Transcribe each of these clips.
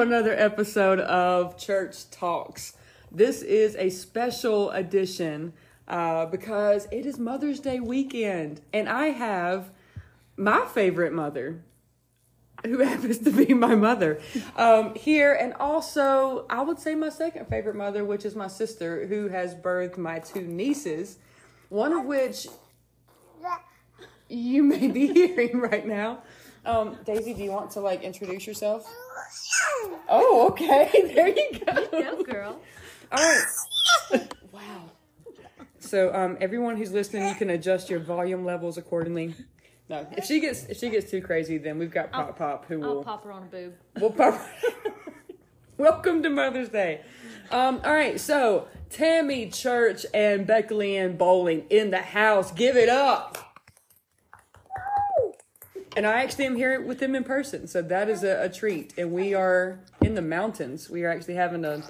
Another episode of Church Talks. This is a special edition uh, because it is Mother's Day weekend, and I have my favorite mother, who happens to be my mother, um, here, and also I would say my second favorite mother, which is my sister, who has birthed my two nieces, one of which you may be hearing right now. Um, Daisy, do you want to like introduce yourself? Oh, okay. There you go. Go, girl. All right. wow. So, um, everyone who's listening, you can adjust your volume levels accordingly. No, if she gets if she gets too crazy, then we've got Pop Pop who I'll pop her on a boob. we'll pop. Welcome to Mother's Day. Um, all right, so Tammy Church and Bekah Leanne Bowling in the house. Give it up. And I actually am here with them in person, so that is a, a treat. And we are in the mountains. We are actually having an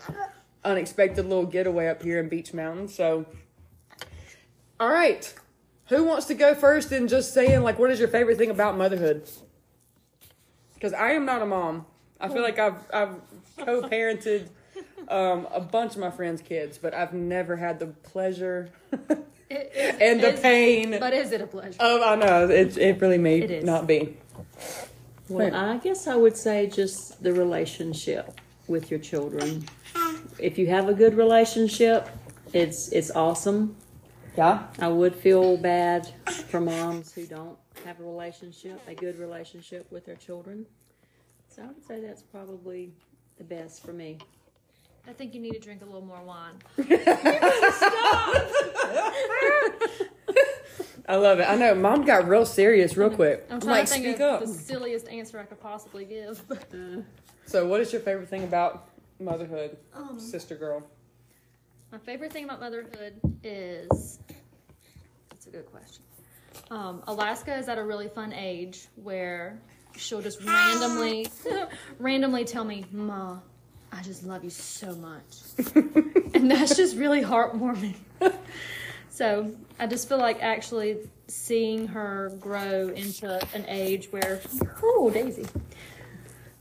unexpected little getaway up here in Beech Mountain. So, all right, who wants to go first and just saying like, what is your favorite thing about motherhood? Because I am not a mom. I feel like I've I've co-parented um, a bunch of my friends' kids, but I've never had the pleasure It is- and the is- pain But is it a pleasure? Oh, I know it it really may It is. not be. Well, I guess I would say just the relationship with your children. If you have a good relationship, it's it's awesome. Yeah. I would feel bad for moms who don't have a relationship, a good relationship with their children. So I would say that's probably the best for me. I think you need to drink a little more wine. I love it. I know. Mom got real serious real quick. I'm I'm trying like, to think speak of up. the silliest answer I could possibly give. So, what is your favorite thing about motherhood, Um, sister girl? My favorite thing about motherhood is that's a good question. Um, Alaska is at a really fun age where she'll just randomly randomly tell me, Ma, I just love you so much. and that's just really heartwarming. so I just feel like actually seeing her grow into an age where oh Daisy.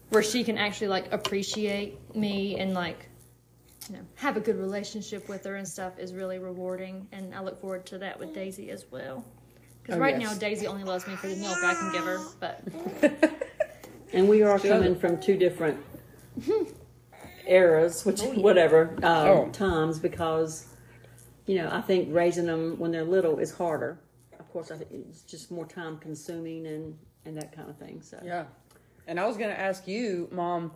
Where she can actually like appreciate me and like you know, have a good relationship with her and stuff is really rewarding, and I look forward to that with Daisy as well. Because Oh, right yes. now Daisy only loves me for the milk I can give her, but And we are coming from two different mm-hmm. Eras, which whatever um, Oh. times, because you know I think raising them when they're little is harder. Of course, I think it's just more time consuming and and that kind of thing. So Yeah. And I was gonna ask you, Mom,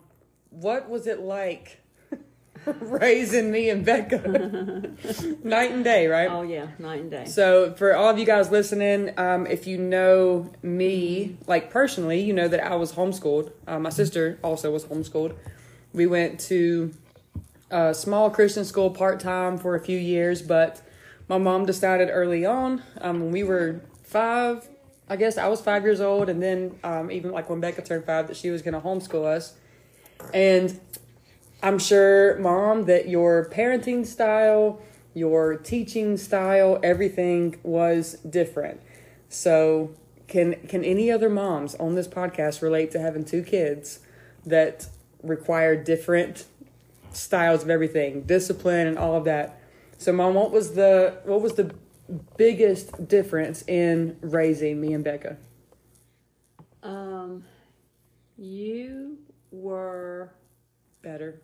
what was it like raising me and Bekah? Night and day, right? oh yeah, night and day. So, for all of you guys listening, um, if you know me, like personally, you know that I was homeschooled. Uh, my sister also was homeschooled. We went to a small Christian school part time for a few years, but my mom decided early on, um, when we were five, I guess I was five years old, and then um, even like when Bekah turned five, that she was going to homeschool us. And I'm sure, mom, that your parenting style, your teaching style, everything was different. So, can can any other moms on this podcast relate to having two kids that require different styles of everything, discipline and all of that? So, mom, what was the what was the biggest difference in raising me and Bekah? Um, you were Better.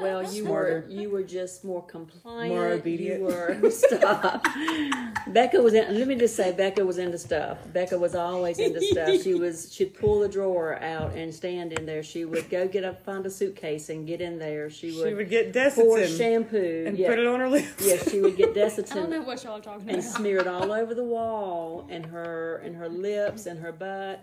Well. You Smarter. were you were just more compliant. More obedient. You were stop. Bekah was in. Let me just say, Bekah was into stuff. Bekah was always into stuff. She was. She'd pull the drawer out and stand in there. She would go get up, find a suitcase, and get in there. She would, She would get pour Desitin shampoo and yeah. put it on her lips. Yes, she would get Desitin. I don't know what y'all are talking and about. smear it all over the wall and her and her lips and her butt.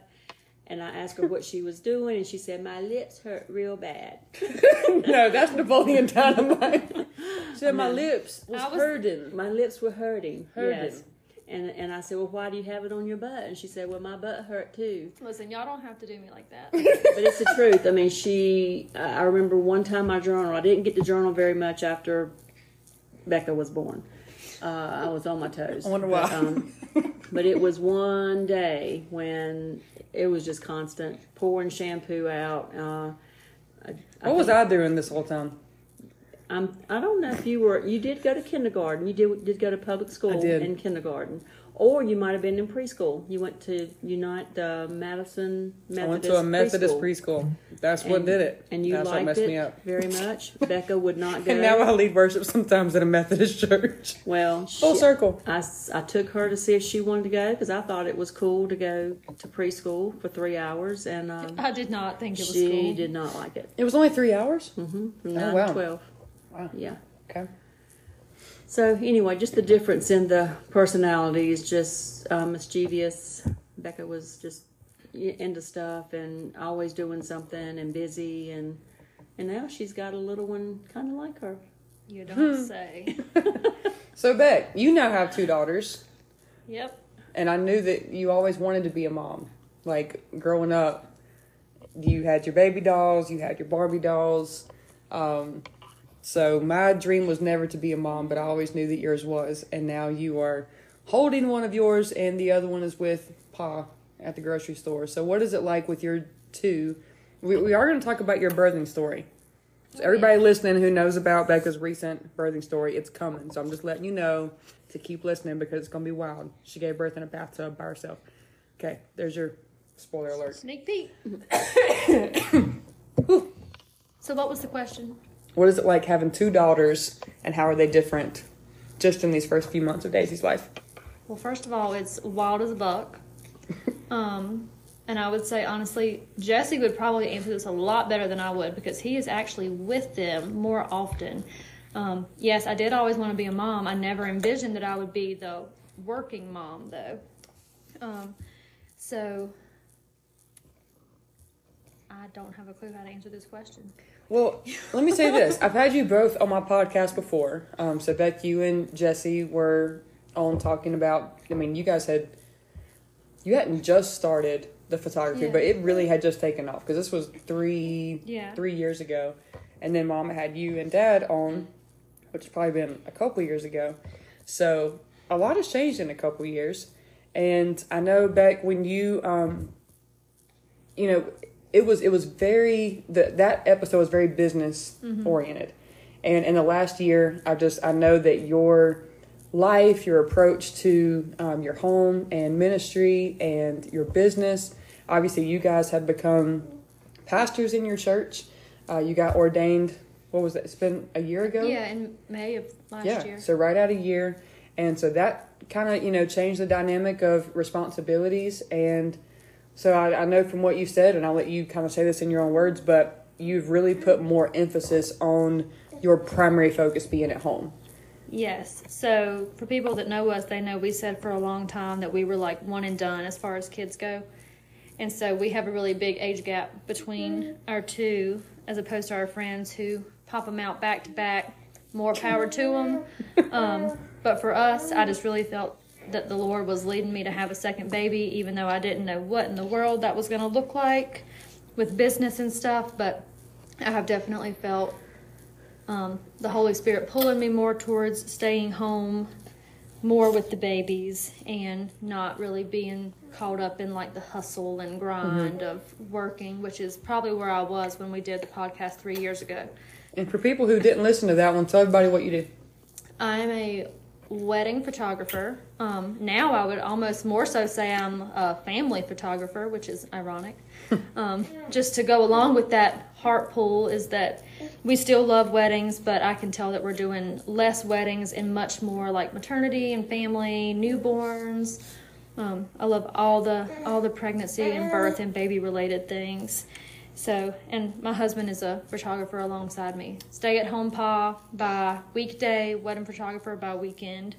And I asked her what she was doing, and she said, "My lips hurt real bad." no, that's Napoleon Dynamite. She said my lips was, was- hurting. My lips were hurting. Hurting. Yes. And and I said, "Well, why do you have it on your butt?" And she said, "Well, my butt hurt too." Listen, y'all don't have to do me like that. But it's the truth. I mean, she. I I remember one time I journal. I didn't get to journal very much after Bekah was born. Uh, I was on my toes. I wonder But, why. um, but it was one day when it was just constant pouring shampoo out. Uh, I, What was I doing this whole time? I'm, I don't know if you were. You did go to kindergarten. You did did go to public school I did. in kindergarten, or you might have been in preschool. You went to Unite uh, Madison Methodist. I went to a Methodist preschool. preschool. That's what did it. and you That's what liked messed it me up. very much. Bekah would not go. And now I lead worship sometimes at a Methodist church. well, Full she- circle. I took her to see if she wanted to go because I thought it was cool to go to preschool for three hours, and um, I did not think it was she cool. did not like it. It was only three hours. Mm hmm From Oh, nine wow. to twelve. Wow. Yeah. Okay. So anyway, just the difference in the personalities, just uh, mischievous. Bekah was just into stuff and always doing something and busy, and and now she's got a little one kind of like her. You don't say. So Beck, you now have two daughters, Yep. and I knew that you always wanted to be a mom. Like growing up, you had your baby dolls, you had your Barbie dolls. Um, so my dream was never to be a mom, but I always knew that yours was. And now you are holding one of yours, and the other one is with Pa at the grocery store. So what is it like with your two? We, we are going to talk about your birthing story. So everybody listening who knows about Bekah's recent birthing story, it's coming. So I'm just letting you know to keep listening because it's going to be wild. She gave birth in a bathtub by herself. Okay, there's your spoiler alert. Sneak peek. so what was the question? What is it like having two daughters, and how are they different just in these first few months of Daisy's life? Well, first of all, it's wild as a buck. Um, and I would say honestly, Jesse would probably answer this a lot better than I would because he is actually with them more often. Um, yes, I did always want to be a mom. I never envisioned that I would be the working mom, though. Um, so I don't have a clue how to answer this question. Well, let me say this. I've had you both on my podcast before. Um, so, Beck, you and Jesse were on talking about, I mean, you guys had, you hadn't just started the photography, Yeah. but it really had just taken off because this was three, Yeah. three years ago. And then Mama had you and Dad on, which has probably been a couple years ago. So, a lot has changed in a couple years. And I know, Beck, when you, um, you know, it was it was very that that episode was very business oriented, and in the last year, I just I know that your life, your approach to um, your home and ministry and your business, obviously, you guys have become pastors in your church. Uh, you got ordained. What was that? It's been a year ago. Yeah, in May of last Yeah, year. so right out a year, and so that kind of you know changed the dynamic of responsibilities. And so I, I know from what you said, and I'll let you kind of say this in your own words, but you've really put more emphasis on your primary focus being at home. Yes. So for people that know us, they know we said for a long time that we were like one and done as far as kids go. And so we have a really big age gap between our two as opposed to our friends who pop them out back to back. More power to them. Um, but for us, I just really felt that the Lord was leading me to have a second baby, even though I didn't know what in the world that was going to look like with business and stuff. But I have definitely felt um, the Holy Spirit pulling me more towards staying home more with the babies and not really being caught up in like the hustle and grind of working, which is probably where I was when we did the podcast three years ago. And for people who didn't listen to that one, tell everybody what you do. I'm a wedding photographer. Um, now I would almost more so say I'm a family photographer, which is ironic. um, just to go along with that heart pull is that we still love weddings, but I can tell that we're doing less weddings and much more like maternity and family, newborns. Um, I love all the all the pregnancy and birth and baby related things. So, and my husband is a photographer alongside me. Stay at home pa by weekday, wedding photographer by weekend.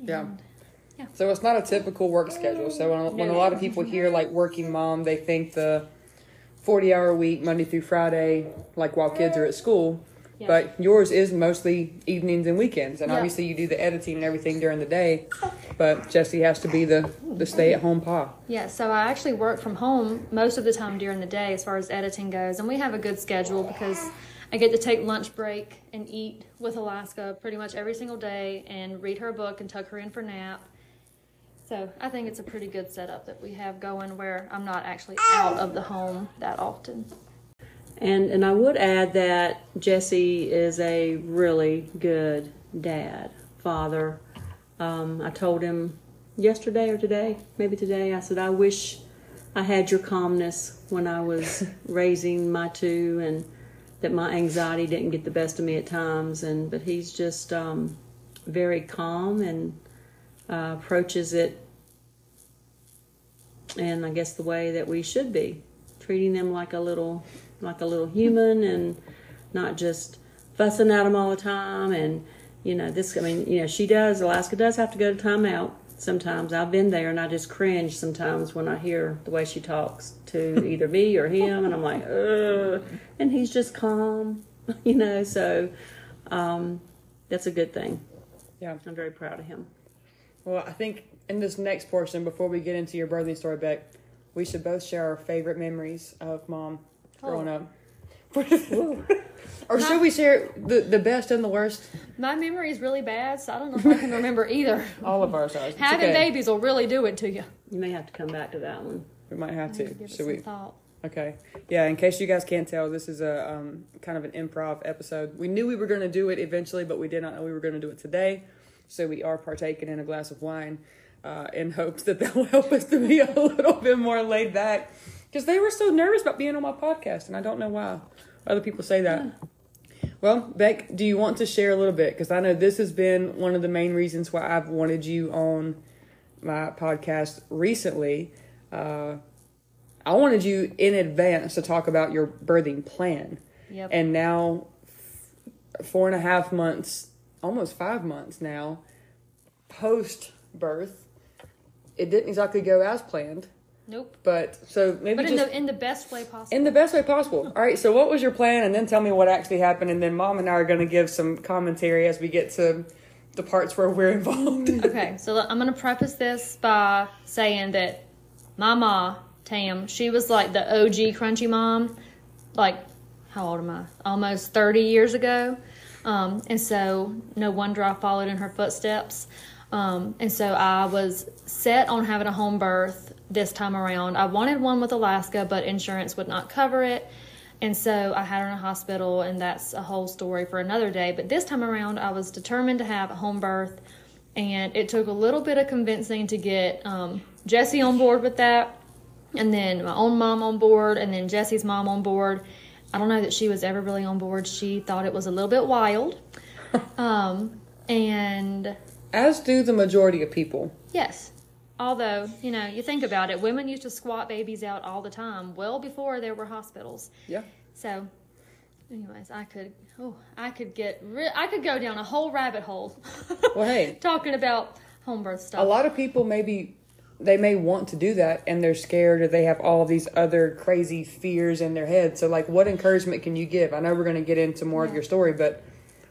Yeah. yeah. So it's not a typical work schedule. So when, when a lot of people hear like working mom, they think the 40 hour week, Monday through Friday, like while kids are at school. Yeah. But yours is mostly evenings and weekends. And Yeah. obviously you do the editing and everything during the day. Oh. But Jesse has to be the, the stay at home pa. Yeah, so I actually work from home most of the time during the day as far as editing goes, and we have a good schedule because I get to take lunch break and eat with Alaska pretty much every single day and read her a book and tuck her in for nap. So I think it's a pretty good setup that we have going where I'm not actually out of the home that often. And and I would add that Jesse is a really good dad, father. Um, I told him yesterday or today, maybe today. I said I wish I had your calmness when I was raising my two, and that my anxiety didn't get the best of me at times. And but he's just um, very calm and uh, approaches it, and I guess the way that we should be, treating them like a little like a little human, and not just fussing at them all the time. And you know this. I mean, you know she does. Alaska does have to go to timeout sometimes. I've been there and I just cringe sometimes when I hear the way she talks to either me or him, and I'm like, ugh. And he's just calm, you know, so um, that's a good thing. Yeah. I'm very proud of him. Well, I think in this next portion, before we get into your birthing story, Beck, we should both share our favorite memories of mom growing Oh. up. or should we share the, the best and the worst? My memory is really bad, so I don't know if I can remember either. All of ours are. It's Having okay. babies will really do it to you. You may have to come back to that one. We might have I to. need to give it Should some we? thought. Okay. Yeah, in case you guys can't tell, this is a um, kind of an improv episode. We knew we were going to do it eventually, but we did not know we were going to do it today. So we are partaking in a glass of wine uh, in hopes that that will help us to be a little bit more laid back. Because they were so nervous about being on my podcast, and I don't know why other people say that. Well, Beck, do you want to share a little bit? Because I know this has been one of the main reasons why I've wanted you on my podcast recently. Uh, I wanted you in advance to talk about your birthing plan. Yep. And now, f- four and a half months, almost five months now, post birth, it didn't exactly go as planned. Nope. But so maybe But in just the in the best way possible. in the best way possible. All right. So what was your plan? And then tell me what actually happened. And then mom and I are going to give some commentary as we get to the parts where we're involved. okay, so I'm gonna preface this by saying that my ma, Tam, she was like the OG crunchy mom, like how old am I? Almost 30 years ago. Um, and so no wonder I followed in her footsteps. Um, and so I was set on having a home birth this time around. I wanted one with Alaska, but insurance would not cover it. And so I had her in a hospital, and that's a whole story for another day. But this time around, I was determined to have a home birth, and it took a little bit of convincing to get um, Jesse on board with that, and then my own mom on board, and then Jesse's mom on board. I don't know that she was ever really on board. She thought it was a little bit wild. Um, and As do the majority of people. yes, although, you know, you think about it, women used to squat babies out all the time, well before there were hospitals. Yeah. So, anyways, I could, oh, I could get, I could go down a whole rabbit hole. Well, hey. talking about home birth stuff. A lot of people maybe they may want to do that and they're scared or they have all these other crazy fears in their head. So like what encouragement can you give? I know we're going to get into more of your story, but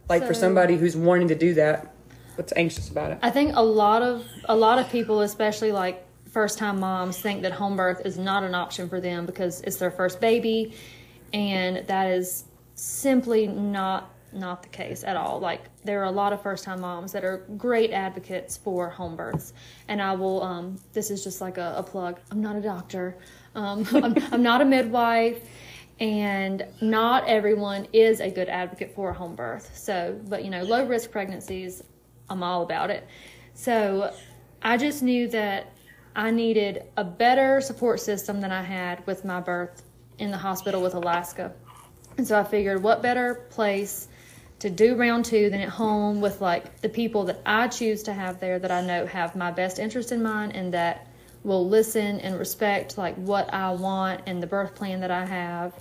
like for somebody who's wanting to do that, what's anxious about it? I think a lot of a lot of people, especially like first time moms, think that home birth is not an option for them because it's their first baby, and that is simply not not the case at all. Like there are a lot of first time moms that are great advocates for home births, and I will. Um, this is just like a, a plug. I'm not a doctor. Um, I'm, I'm not a midwife. And not everyone is a good advocate for a home birth. So, but you know, low risk pregnancies, I'm all about it. So I just knew that I needed a better support system than I had with my birth in the hospital with Alaska. And so I figured what better place to do round two than at home with like the people that I choose to have there that I know have my best interest in mind and that will listen and respect like what I want and the birth plan that I have.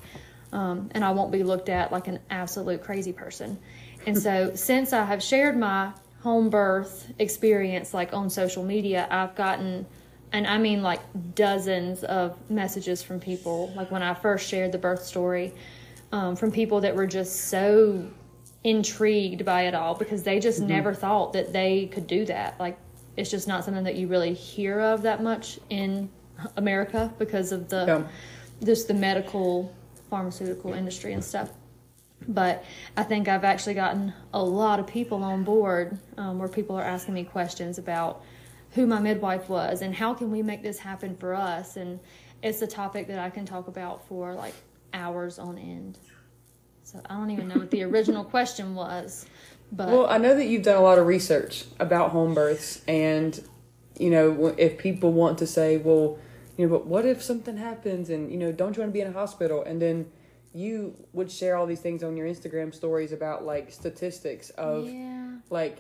Um, and I won't be looked at like an absolute crazy person. And so since I have shared my home birth experience like on social media, I've gotten and I mean like dozens of messages from people like when I first shared the birth story um, from people that were just so intrigued by it all because they just never thought that they could do that. Like it's just not something that you really hear of that much in America because of the Yeah. just the medical pharmaceutical industry and stuff. But I think I've actually gotten a lot of people on board um, where people are asking me questions about who my midwife was and how can we make this happen for us. And it's a topic that I can talk about for like hours on end. So I don't even know what the original question was, but Well, I know that you've done a lot of research about home births, and you know, if people want to say, well, you know, but what if something happens, and you know, don't you want to be in a hospital? And then you would share all these things on your Instagram stories about like statistics of yeah. like,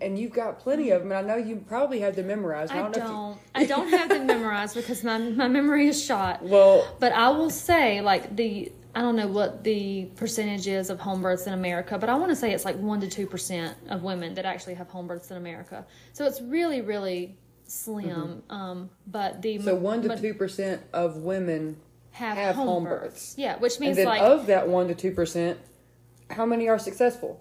and you've got plenty of them. And I know you probably had them memorized. I if you- don't. I don't have them memorized because my my memory is shot. well, But I will say, like the I don't know what the percentage is of home births in America, but I want to say it's like one to two percent of women that actually have home births in America. So it's really, really slim. Um, but the Mm-hmm. so one to two percent of women, have, have home, home births. births. Yeah, which means and then like of that one to two percent, how many are successful?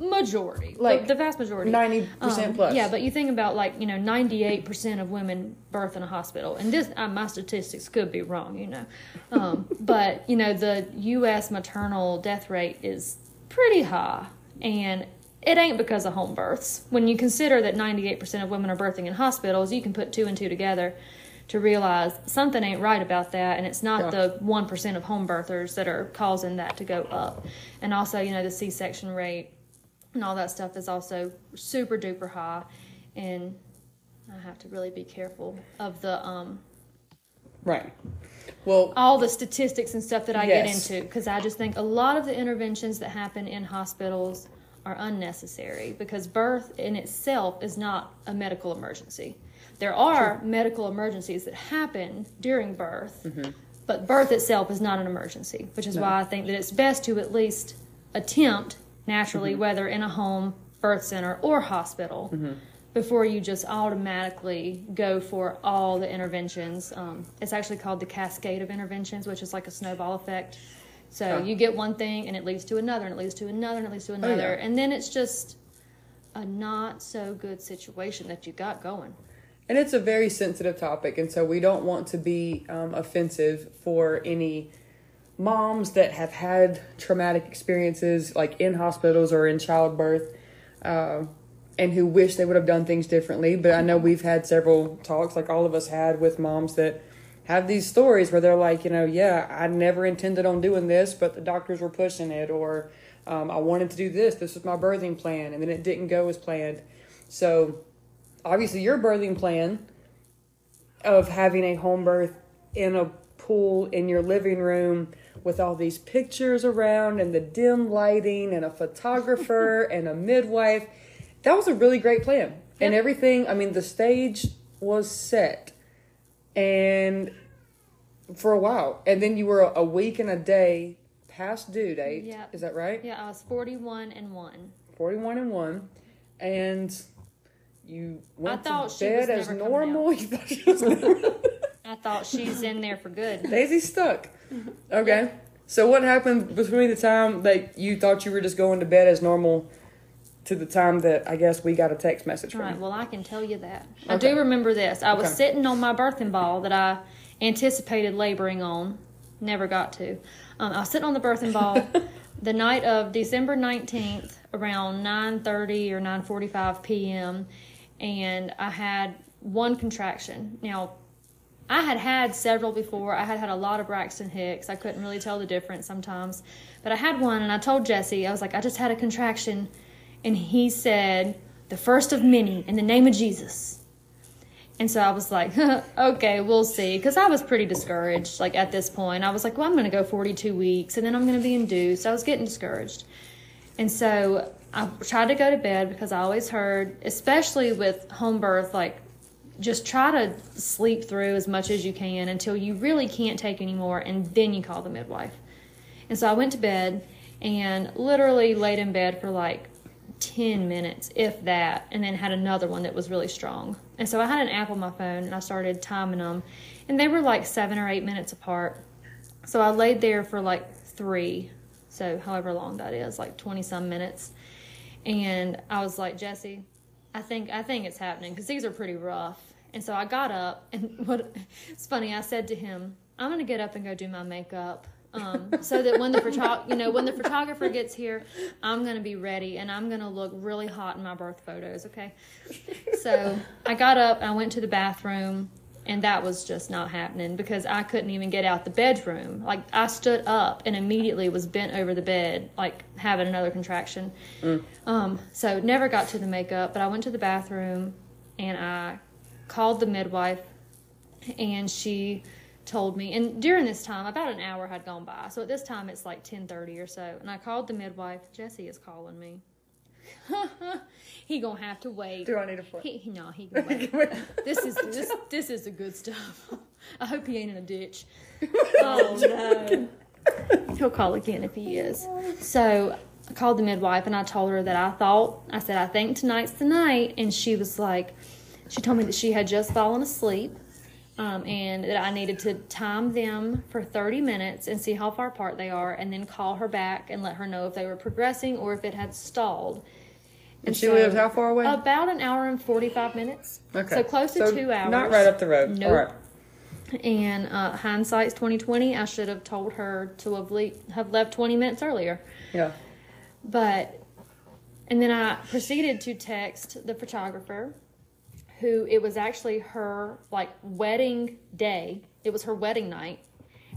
majority, like like the vast majority, 90% Um, plus. Yeah, but you think about like you know, ninety eight percent of women birth in a hospital, and this uh, my statistics could be wrong, you know, um, but you know the U.S. maternal death rate is pretty high, and it ain't because of home births. When you consider that ninety eight percent of women are birthing in hospitals, you can put two and two together. To realize something ain't right about that, and it's not Yeah. the one percent of home birthers that are causing that to go up, and also you know the C section rate and all that stuff is also super duper high and i have to really be careful of the um Right. Well, all the statistics and stuff that i Yes. get into because i just think a lot of the interventions that happen in hospitals are unnecessary because birth in itself is not a medical emergency there are medical emergencies that happen during birth but birth itself is not an emergency which is Mm-hmm. No. why i think that it's best to at least attempt naturally Mm-hmm. whether in a home birth center or hospital Mm-hmm. before you just automatically go for all the interventions um, it's actually called the cascade of interventions which is like a snowball effect so Oh. you get one thing and it leads to another and it leads to another and it leads to another Oh, yeah. and then it's just a not so good situation that you got going And it's a very sensitive topic, and so we don't want to be um, offensive for any moms that have had traumatic experiences, like in hospitals or in childbirth, uh, and who wish they would have done things differently. But I know we've had several talks, like all of us had, with moms that have these stories where they're like, you know, yeah, I never intended on doing this, but the doctors were pushing it, or um, I wanted to do this. This was my birthing plan, and then it didn't go as planned. So obviously your birthing plan of having a home birth in a pool in your living room with all these pictures around and the dim lighting and a photographer and a midwife that was a really great plan. And everything i mean the stage was set and for a while. And then you were a week and a day past due date. Yeah. is that right? Yeah i was 41 and 1 41 and 1 and you went thought to she bed was as never coming normal you thought she was i thought she's in there for good Daisy stuck. Okay. So what happened between the time that you thought you were just going to bed as normal to the time that I guess we got a text message from Right. you? Well, I can tell you that. I Okay. do remember this. I was Okay. sitting on my birthing ball that I anticipated laboring on. Never got to. Um, I was sitting on the birthing ball the night of December nineteenth, around nine thirty or nine forty-five p.m., and I had one contraction. Now, I had had several before. I had had a lot of Braxton Hicks. I couldn't really tell the difference sometimes. But I had one, and I told Jesse, I was like, I just had a contraction. And he said, the first of many, in the name of Jesus. And so I was like, okay, we'll see. Because I was pretty discouraged, like at this point. I was like, well, I'm going to go 42 weeks, and then I'm going to be induced. I was getting discouraged. And so I tried to go to bed because I always heard, especially with home birth, like just try to sleep through as much as you can until you really can't take anymore, and then you call the midwife. And so I went to bed and literally laid in bed for like 10 minutes, if that, and then had another one that was really strong. And so I had an app on my phone and I started timing them, and they were like seven or eight minutes apart. So I laid there for like three, so however long that is, like 20 some minutes. And I was like, Jesse, I think I think it's happening because these are pretty rough. And so I got up, and what it's funny. I said to him, "I'm gonna get up and go do my makeup, um, so that when the photo- you know when the photographer gets here, I'm gonna be ready and I'm gonna look really hot in my birth photos." Okay. So I got up, I went to the bathroom, And that was just not happening because I couldn't even get out the bedroom. Like I stood up and immediately was bent over the bed, like having another contraction. Um, so never got to the makeup, but I went to the bathroom and I called the midwife and she told me and during this time about an hour had gone by so at this time it's like 10.30 or so and i called the midwife jesse is calling me he gonna have to wait. Do I need a he, he- no he can wait. This is this this is the good stuff. I hope he ain't in a ditch. Oh no. he'll call again if he is. So i called the midwife and i told her that i thought i said i think tonight's the night. And she was like she told me that she had just fallen asleep um, and that I needed to time them for 30 minutes and see how far apart they are, and then call her back and let her know if they were progressing or if it had stalled. And she lived how far away? About an hour and 45 minutes. okay. So close to So two hours. Not right up the road. Nope. All right. And uh, hindsight's 2020. I should have told her to have, le- have left 20 minutes earlier. Yeah. But, and then I proceeded to text the photographer, who it was actually her like wedding day. It was her wedding night.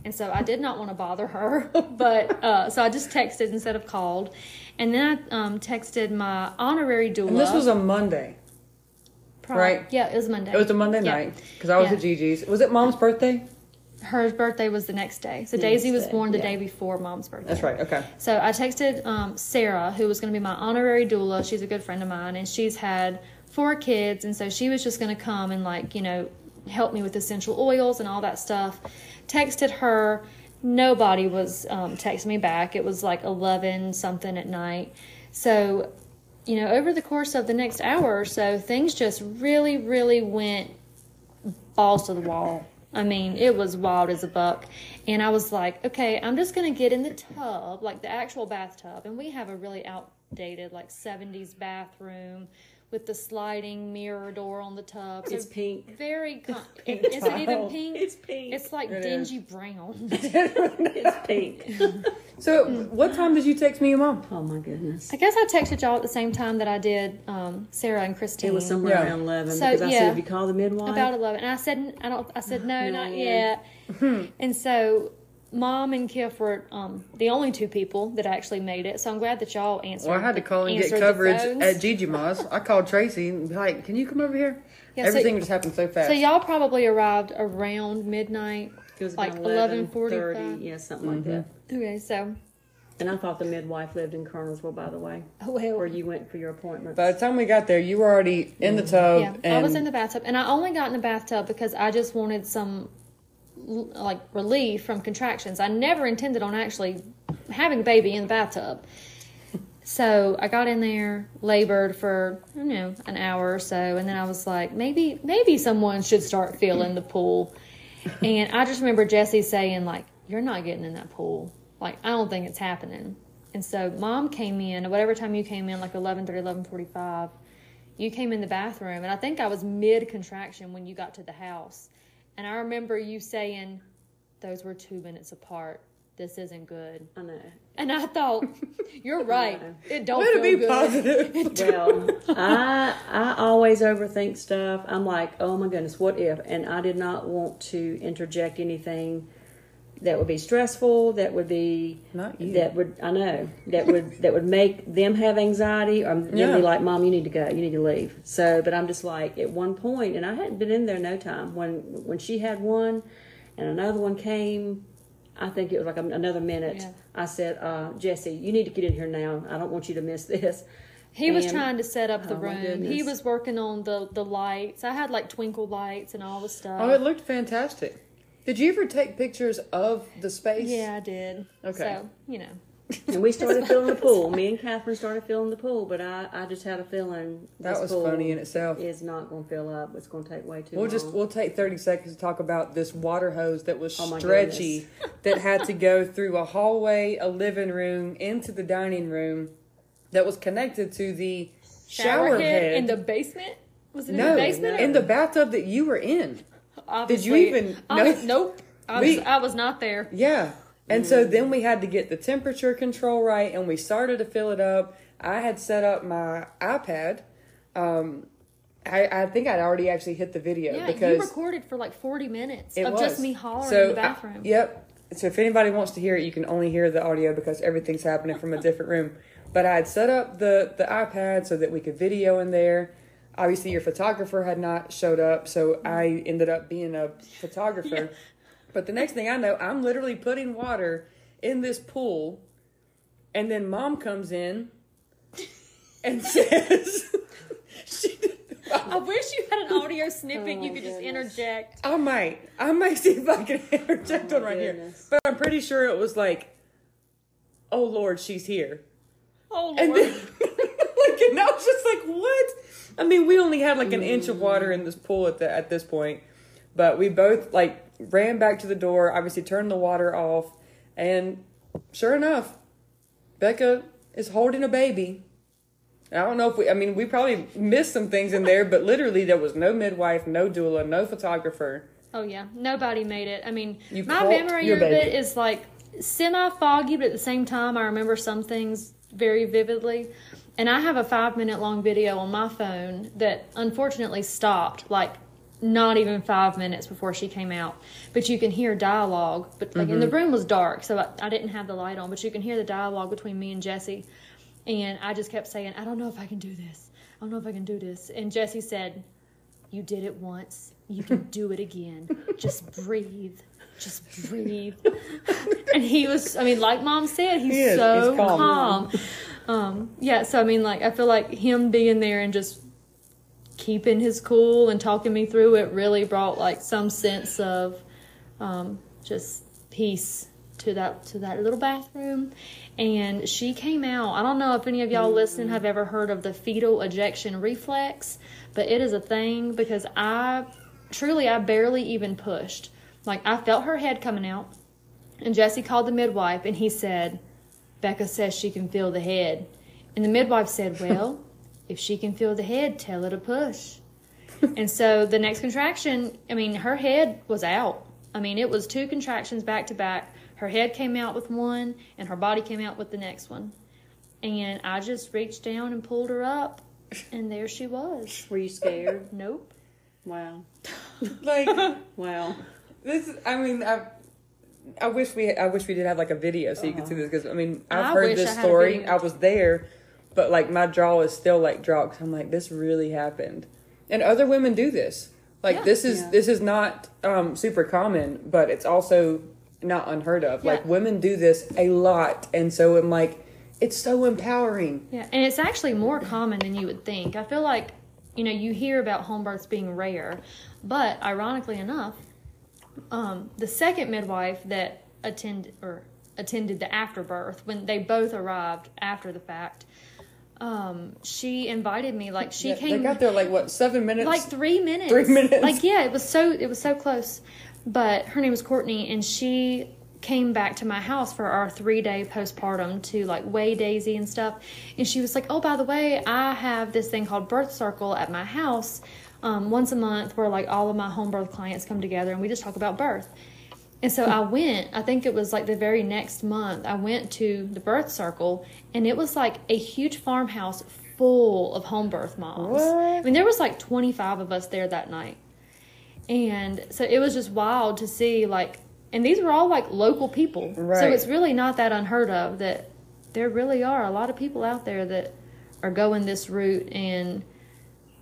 And so I did not want to bother her, but uh, so I just texted instead of called, and then I um, texted my honorary doula. And this was a Monday. Right. Yeah, it was Monday. It was a Monday Yeah. night because I was Yeah. at Gigi's. Was it Mom's birthday? Her birthday was the next day. So The Daisy was born the yeah. day before Mom's birthday. That's right. Okay. So I texted um, Sarah, who was going to be my honorary doula. She's a good friend of mine, and she's had four kids, and so she was just going to come and like you know help me with essential oils and all that stuff. Texted her. Nobody was um, texting me back. It was like eleven something at night. So you know, over the course of the next hour or so, things just really, really went balls to the wall. I mean, it was wild as a buck. And I was like, okay, I'm just going to get in the tub, like the actual bathtub. And we have a really outdated, like 70s bathroom with the sliding mirror door on the tub. So It's pink. Very, con- pink is it even pink? It's pink. It's like It dingy brown. It's pink. So, what time did you text me and Mom? Oh my goodness. I guess I texted y'all at the same time that I did um, Sarah and Christine. It was somewhere Yeah. around eleven So, because I yeah. said, "Have you called the midwife?" About eleven, and I said, "I don't." I said, "No, No, not yeah. yet." and so, Mom and Kif were um, the only two people that actually made it. So I'm glad that y'all answered. Well, I had to call and get coverage at Gigi Ma's. I called Tracy and be like, "Can you come over here?" Yeah, so- Everything just happened so fast. So y'all probably arrived around midnight. It was like about 11:45. yeah, something like that. Okay, so And I thought the midwife lived in Kernersville, by the way, well, where you went for your appointment. By the time we got there, you were already in the tub. yeah, and I was in the bathtub, and I only got in the bathtub because I just wanted some l- like relief from contractions. I never intended on actually having a baby in the bathtub. So I got in there, labored for you know an hour or so, and then I was like, maybe maybe someone should start filling the pool. And I just remember Jesse saying like, "You're not getting in that pool. Like I don't think it's happening." And so mom came in, whatever time you came in, like 11:30, 11:45. You came in the bathroom, and I think I was mid contraction when you got to the house. And I remember you saying, "Those were two minutes apart. This isn't good." I know. And I thought, "You're right. It don't Way to feel be good." positive. Well, I I always overthink stuff. I'm like, oh my goodness, what if? And I did not want to interject anything that would be stressful. That would be Not you. that would I know that would that would make them have anxiety or them Yeah. be like, Mom, you need to go, you need to leave. So, but I'm just like at one point, and I hadn't been in there no time when when she had one, and another one came. I think it was like another minute. Yeah. I said, uh, Jesse, you need to get in here now. I don't want you to miss this. He was trying to set up the Oh, room. He was working on the the lights. I had like twinkle lights and all the stuff. oh, it looked fantastic. Did you ever take pictures of the space? yeah, I did. Okay. So you know, And we started filling the pool. Me and Catherine started filling the pool, but I, I just had a feeling That this was pool funny in itself. is not going to fill up. It's going to take way too long. We'll long. just we'll take thirty seconds to talk about this water hose that was Oh my stretchy that had to go through a hallway, a living room, into the dining room that was connected to the shower, head. in the basement. Was it no, in the basement? in the bathtub that you were in. Obviously. Did you even I nope. I We- was, I was not there. Yeah. And so then we had to get the temperature control right and we started to fill it up. I had set up my iPad um, I, I think I'd already actually hit the video Yeah, because you recorded for like 40 minutes it of was. just me hollering So, in the I- bathroom. yep. So if anybody wants to hear it, you can only hear the audio because everything's happening from a different room. But I had set up the the iPad so that we could video in there. Obviously, your photographer had not showed up, so I ended up being a photographer. But the next thing I know, I'm literally putting water in this pool, and then mom comes in and says, she, I wish you had an audio snippet Oh you my could just interject. I might. I might see if I can interject Oh on my right here. But I'm pretty sure it was like, oh Lord, she's here. Oh, Lord. And then, like, and I was just like, what? I mean, we only had like an inch of water in this pool at the at this point, but we both like ran back to the door. Obviously, turned the water off, and sure enough, Bekah is holding a baby. I don't know if we. I mean, we probably missed some things in there, but literally, there was no midwife, no doula, no photographer. Oh yeah, nobody made it. I mean, You my memory of it baby. is like semi foggy, but at the same time, I remember some things very vividly. And I have a five minute long video on my phone that unfortunately stopped like not even five minutes before she came out. But you can hear dialogue, but like, and the mm-hmm. room was dark, so I, I didn't have the light on, but you can hear the dialogue between me and Jesse. And I just kept saying, I don't know if I can do this. I don't know if I can do this. And Jesse said, you did it once. You can do it again. Just breathe. Just breathe. and he was, I mean, like mom said, he's He so He's calm. calm. Um, yeah, so I mean, like, I feel like him being there and just keeping his cool and talking me through it really brought like some sense of um, just peace to that to that little bathroom and she came out i don't know if any of y'all listening have ever heard of the fetal ejection reflex but it is a thing because i truly i barely even pushed like i felt her head coming out and jesse called the midwife and he said bekah says she can feel the head and the midwife said well if she can feel the head tell her to push and so the next contraction, I mean, her head was out. I mean, it was two contractions back to back. Her head came out with one, and her body came out with the next one. And I just reached down and pulled her up, and there she was. Were you scared? Nope. Wow. Like Wow. This, is- I mean, I. I wish we I wish we did have like a video so you could see this because I mean I've I heard this I story. I was there, but like my jaw is still like dropped. I'm like this really happened, and other women do this. Like Yeah. this is Yeah. this is not um, super common, but it's also not unheard of. Like women do this a lot, and so I'm like it's so empowering. Yeah, and it's actually more common than you would think. I feel like, you know, you hear about home births being rare, but ironically enough, um, the second midwife that attended or attended the afterbirth when they both arrived after the fact, um, she invited me. Like she Yeah, came They got there like what seven minutes? like three minutes. Three minutes. Like yeah, it was so it was so close. But her name was Courtney, and she came back to my house for our three day postpartum to like weigh Daisy and stuff. And she was like, "Oh, by the way, I have this thing called Birth Circle at my house um, once a month, where like all of my home birth clients come together and we just talk about birth." And so I went, I think it was like the very next month, I went to the birth circle and it was like a huge farmhouse full of home birth moms. What? I mean, there was like 25 of us there that night. And so it was just wild to see like, and these were all like local people. So it's really not that unheard of that there really are a lot of people out there that are going this route. And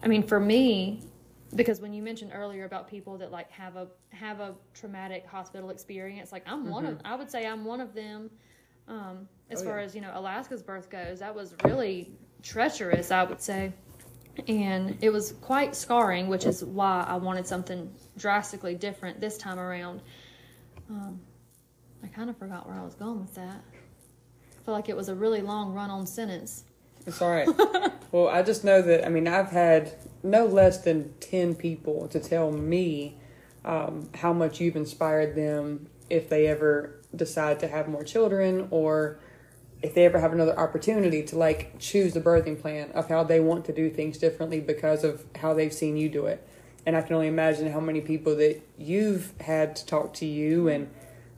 I mean, for me, because when you mentioned earlier about people that like have a have a traumatic hospital experience, like I'm one of, I would say I'm one of them. Um, as Mm-hmm. Oh, far yeah. as you know, Alaska's birth goes, that was really treacherous, I would say, and it was quite scarring, which is why I wanted something drastically different this time around. Um, I kind of forgot where I was going with that. I feel like it was a really long run-on sentence. It's all right. well, I just know that I mean I've had no less than ten people to tell me um, how much you've inspired them if they ever decide to have more children or if they ever have another opportunity to like choose the birthing plan of how they want to do things differently because of how they've seen you do it. And I can only imagine how many people that you've had to talk to you and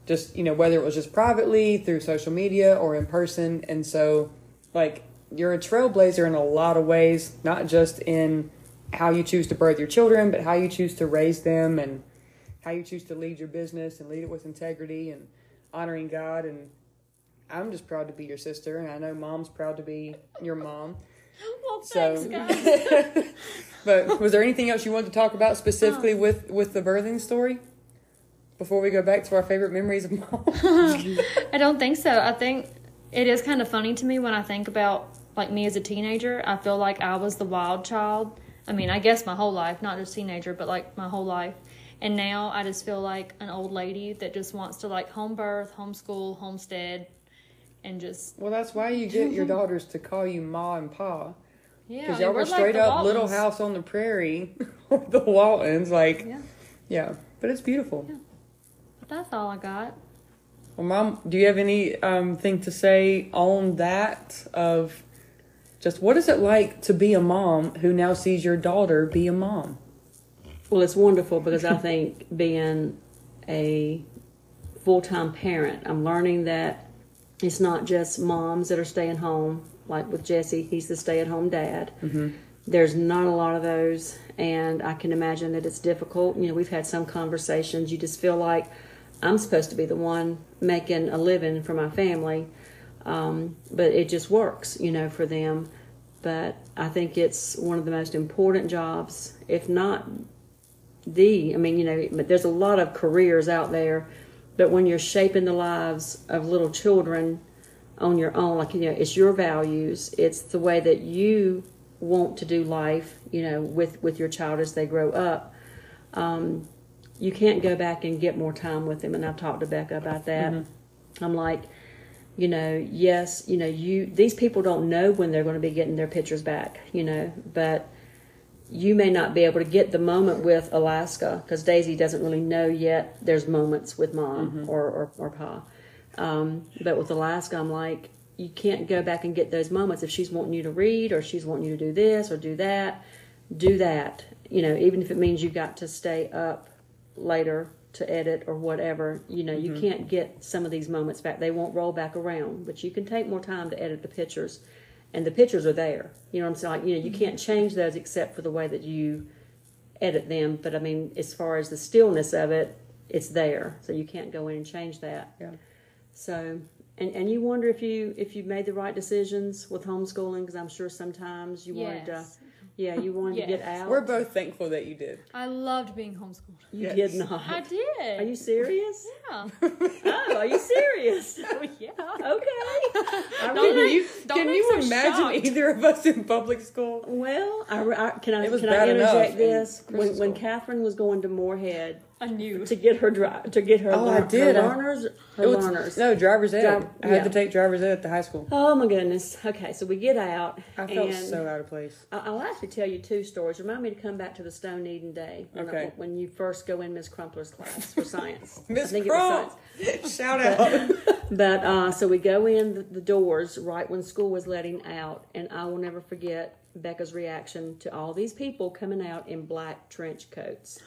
just, you know, whether it was just privately through social media or in person. And so, like, you're a trailblazer in a lot of ways, not just in how you choose to birth your children, but how you choose to raise them and how you choose to lead your business and lead it with integrity and honoring God. And I'm just proud to be your sister, and I know mom's proud to be your mom. Well, So- thanks, guys. But was there anything else you wanted to talk about specifically um. with with the birthing story before we go back to our favorite memories of mom? I don't think so. I think it is kind of funny to me when I think about like me as a teenager. I feel like I was the wild child. I mean, I guess my whole life, not just teenager, but like my whole life. And now I just feel like an old lady that just wants to like home birth, homeschool, homestead, and just well, that's why you get your daughters to call you ma and pa. yeah. Because I mean, y'all we're straight the up Little House on the Prairie, the Waltons. Like, Yeah, yeah, but it's beautiful. Yeah. but that's all I got. Well, Mom, do you have any um, thing to say on that? Of just what is it like to be a mom who now sees your daughter be a mom? Well, it's wonderful because I think being a full time parent, I'm learning that it's not just moms that are staying home. Like with Jesse, he's the stay at home dad. Mm-hmm. There's not a lot of those, and I can imagine that it's difficult. You know, we've had some conversations. You just feel like I'm supposed to be the one making a living for my family, um, but it just works, you know, for them. But I think it's one of the most important jobs, if not the i mean you know but there's a lot of careers out there. But when you're shaping the lives of little children on your own like you know it's your values. It's the way that you want to do life you know with with your child as they grow up. Um, you can't go back and get more time with them. And i've talked to bekah about that. I'm like you know yes you know you these people don't know when they're going to be getting their pictures back you know but you may not be able to get the moment with Alaska because Daisy doesn't really know yet. There's moments with mom or, or, or pa. Um, but with Alaska, I'm like, you can't go back and get those moments. If she's wanting you to read or she's wanting you to do this or do that, do that. You know, even if it means you got to stay up later to edit or whatever, you know, you mm-hmm. can't get some of these moments back. They won't roll back around, but you can take more time to edit the pictures and the pictures are there. You know what I'm saying? Like, you know, you can't mm-hmm. change those except for the way that you edit them. But I mean, as far as the stillness of it, it's there, so you can't go in and change that. Yeah. So, and and you wonder if you if you made the right decisions with homeschooling because I'm sure sometimes you wanted to, Yes. Yeah, you wanted to get Yes. out. We're both thankful that you did. I loved being homeschooled. you Yes. did not. I did. Are you serious? Yeah. Oh, are you serious? Oh, yeah. okay. I Don't Can make- you, don't can make you so imagine shocked. either of us in public school? Well, I, I, can I It was can I bad enough interject in this? When Christian when school. Catherine was going to Morehead I knew. to get her dri- to get her, Oh, I did. her I- learners her was- learners. No, driver's ed. Driv- I had yeah. to take driver's ed at the high school. Oh my goodness. Okay, so we get out, I felt and so out of place. I- I'll actually tell you two stories. Remind me to come back to the Stone Eden day when, I- Okay. when you first go in Miss Crumpler's class for science. Miss think it was Crump, shout out. But uh, so we go in the, the doors right when school was letting out, and I will never forget Bekah's reaction to all these people coming out in black trench coats.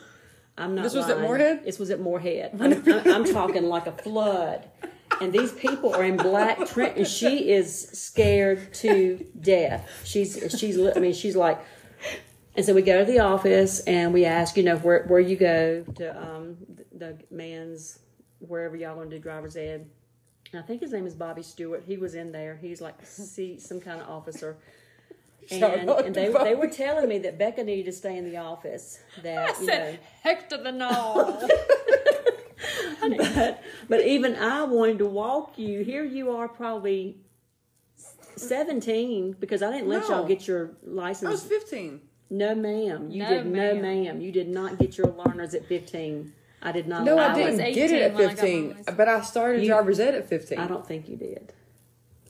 I'm not. This was at lying. Morehead? This was at Morehead. I'm, I'm, talking like a flood, and these people are in black trench, and she is scared to death. She's she's. I mean, she's like. And so we go to the office and we ask, you know, where where you go to um, the man's wherever y'all going to do driver's ed. And I think his name is Bobby Stewart. He was in there. He's like see some kind of officer. Shout And, and they, they were telling me that Bekah needed to stay in the office. That you know, said, heck to the no. but, but even I wanted to walk you. Here you are, probably seventeen, because I didn't let No. y'all get your license. I was 15. No, ma'am. You No, did no, ma'am. ma'am. You did not get your learners at fifteen. I did not. No, allow I didn't it. get it 18 at when I got my 15, license. but I started You- driver's ed at 15. I don't think you did.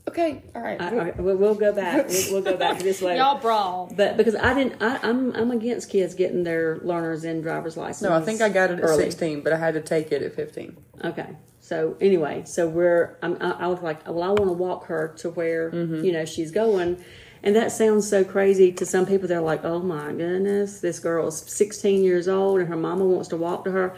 Okay, all right. I, I, we'll, we'll go back. We'll, we'll go back to this later. Y'all brawl. But because I didn't, I, I'm I'm against kids getting their learners in driver's license. no, I think I got it at 16, but I had to take it at 15. Okay. So anyway, so we're I'm, I, I was like, well, I want to walk her to where Mm-hmm. you know she's going, and that sounds so crazy to some people. They're like, oh my goodness, this girl is 16 years old and her mama wants to walk to her.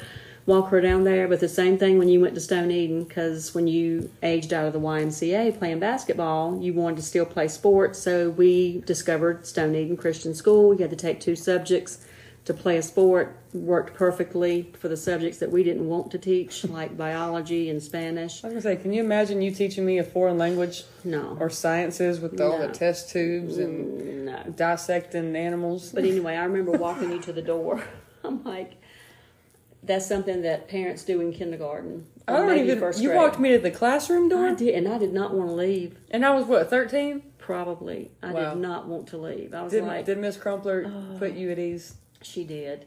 Walk her down there. But the same thing when you went to Stone Eden, because when you aged out of the YMCA playing basketball, you wanted to still play sports. So we discovered Stone Eden Christian School. You had to take two subjects to play a sport. Worked perfectly for the subjects that we didn't want to teach, like biology and Spanish. I was gonna say, can you imagine you teaching me a foreign language No, or sciences with all the test tubes and no. dissecting animals? But anyway, I remember walking you to the door. I'm like, that's something that parents do in kindergarten. I or don't maybe even. first You walked me to the classroom I door, did, and I did not want to leave. and I was what thirteen. Probably, I Wow. did not want to leave. I was Did like, did Miss Crumpler put you at ease? she did.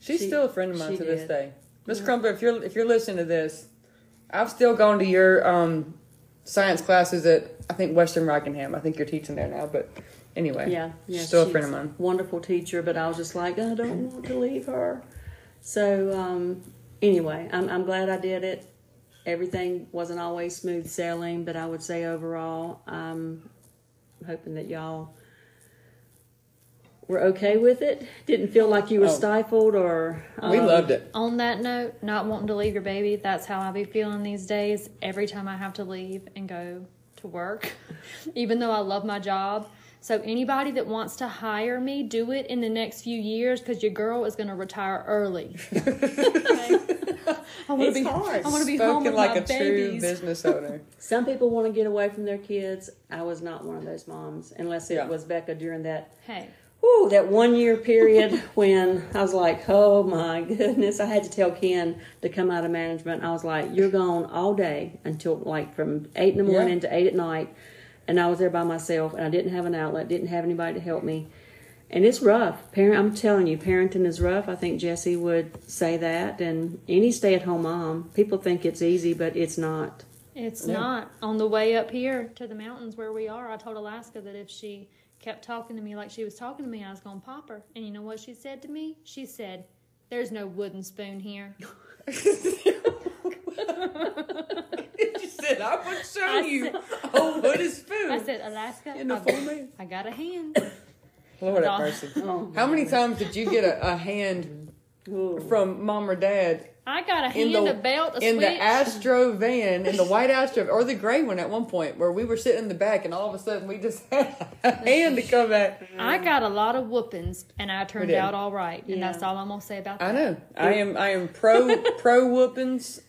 She's She- still a friend of mine to this day. Miss Crumpler, if you're if you're listening to this, I've still gone to your um, science classes at I think Western Rockingham. I think you're teaching there now, but anyway, Yeah, yeah. she's still a friend of mine. Wonderful teacher, but I was just like, I don't want to leave her. So um, anyway, I'm I'm glad I did it. Everything wasn't always smooth sailing, but I would say overall, I'm hoping that y'all were okay with it. Didn't feel like you were Oh. stifled or we um, loved it. On that note, not wanting to leave your baby, that's how I be feeling these days. Every time I have to leave and go to work, even though I love my job. So anybody that wants to hire me, do it in the next few years because your girl is going to retire early. Okay? I want to be. hard. I want to be home with like my a true babies. business owner. Some people want to get away from their kids. I was not one of those moms, unless it Yeah. was Bekah during that Hey, Whew, that one year period when I was like, oh my goodness, I had to tell Ken to come out of management. I was like, you're gone all day until like from eight in the morning Yeah. to eight at night. And I was there by myself and I didn't have an outlet, didn't have anybody to help me. And it's rough. Parent, I'm telling you, parenting is rough. I think Jesse would say that. And any stay at home mom, people think it's easy, but it's not. it's Yeah. not on the way up here to the mountains where we are. I told Alaska that if she kept talking to me like she was talking to me, I was going to pop her. And you know what she said to me? She said, "There's no wooden spoon here." she said, "I would show I you said- a wooden spoon I said, "Alaska, in the I, full moon." I got a hand." Lord have Dog. mercy. Oh, How many times did you get a, a hand from mom or dad I got a hand, the a belt, a in switch. the Astro van, in the white Astro or the gray one at one point, where we were sitting in the back, and all of a sudden we just had a hand to come back. I got a lot of whoopings, and I turned out all right. And that's all I'm gonna say about that. I know. I am. I am pro pro whoopings.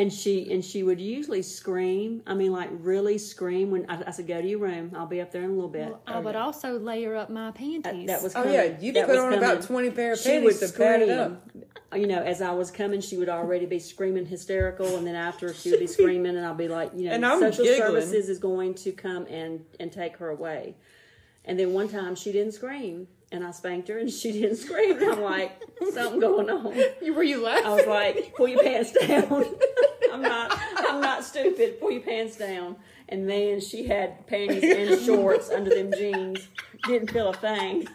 And she and she would usually scream. I mean, like really scream when I, I said, "Go to your room. I'll be up there in a little bit." Well, I would also layer up my panties. that was Oh yeah, you That put on coming. about twenty pair of She panties would to pad it scream. up. You know, as I was coming, she would already be screaming hysterical, and then after she would be screaming, and I'll be like, you know, And I'm social giggling. services is going to come and and take her away. And then one time she didn't scream, and I spanked her, and she didn't scream. And I'm like, something going on. You were you laughing? I was like, pull your pants down. I'm not I'm not stupid. Pull your pants down. And man, she had panties and shorts under them jeans. Didn't feel a thing.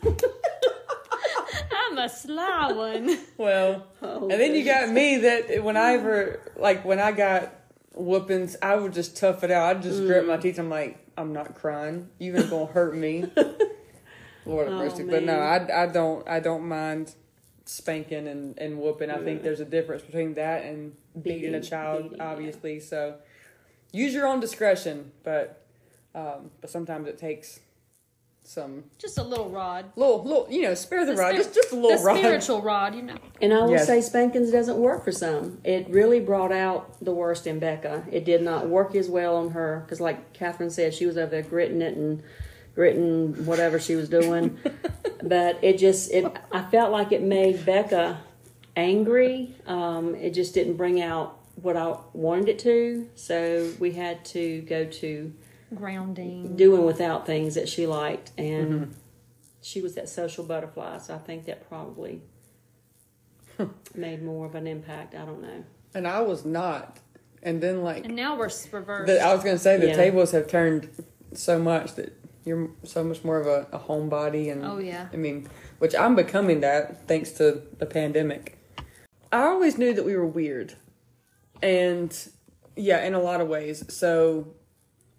I'm a sly one. Well, Oh, and then you got me that when I ever like when I got whoopings, I would just tough it out. I'd just grit Mm. my teeth. I'm like, I'm not crying. You ain't gonna hurt me. Lord have Oh, mercy. But no. I, I don't I don't mind spanking and, and whooping. I think there's a difference between that and beating, a child, beating, yeah. obviously. So use your own discretion, but um, but sometimes it takes some Just a little rod. little little you know spare the, The rod, spir- just just a little the rod. spiritual rod, you know. And I will Yes. say spankings doesn't work for some. It really brought out the worst in Bekah. It did not work as well on her because, like Catherine said, she was over there gritting it and gritting whatever she was doing. but it just, it I felt like it made Bekah angry. Um, it just didn't bring out what I wanted it to. So we had to go to Grounding. doing without things that she liked and she was that social butterfly so i think that probably made more of an impact i don't know And I was not. And then like And now we're s- reversed. the, I was gonna say the Yeah. tables have turned so much that you're so much more of a, a homebody and Oh, yeah. I mean which I'm becoming that thanks to the pandemic. I always knew that we were weird. And yeah, in a lot of ways. So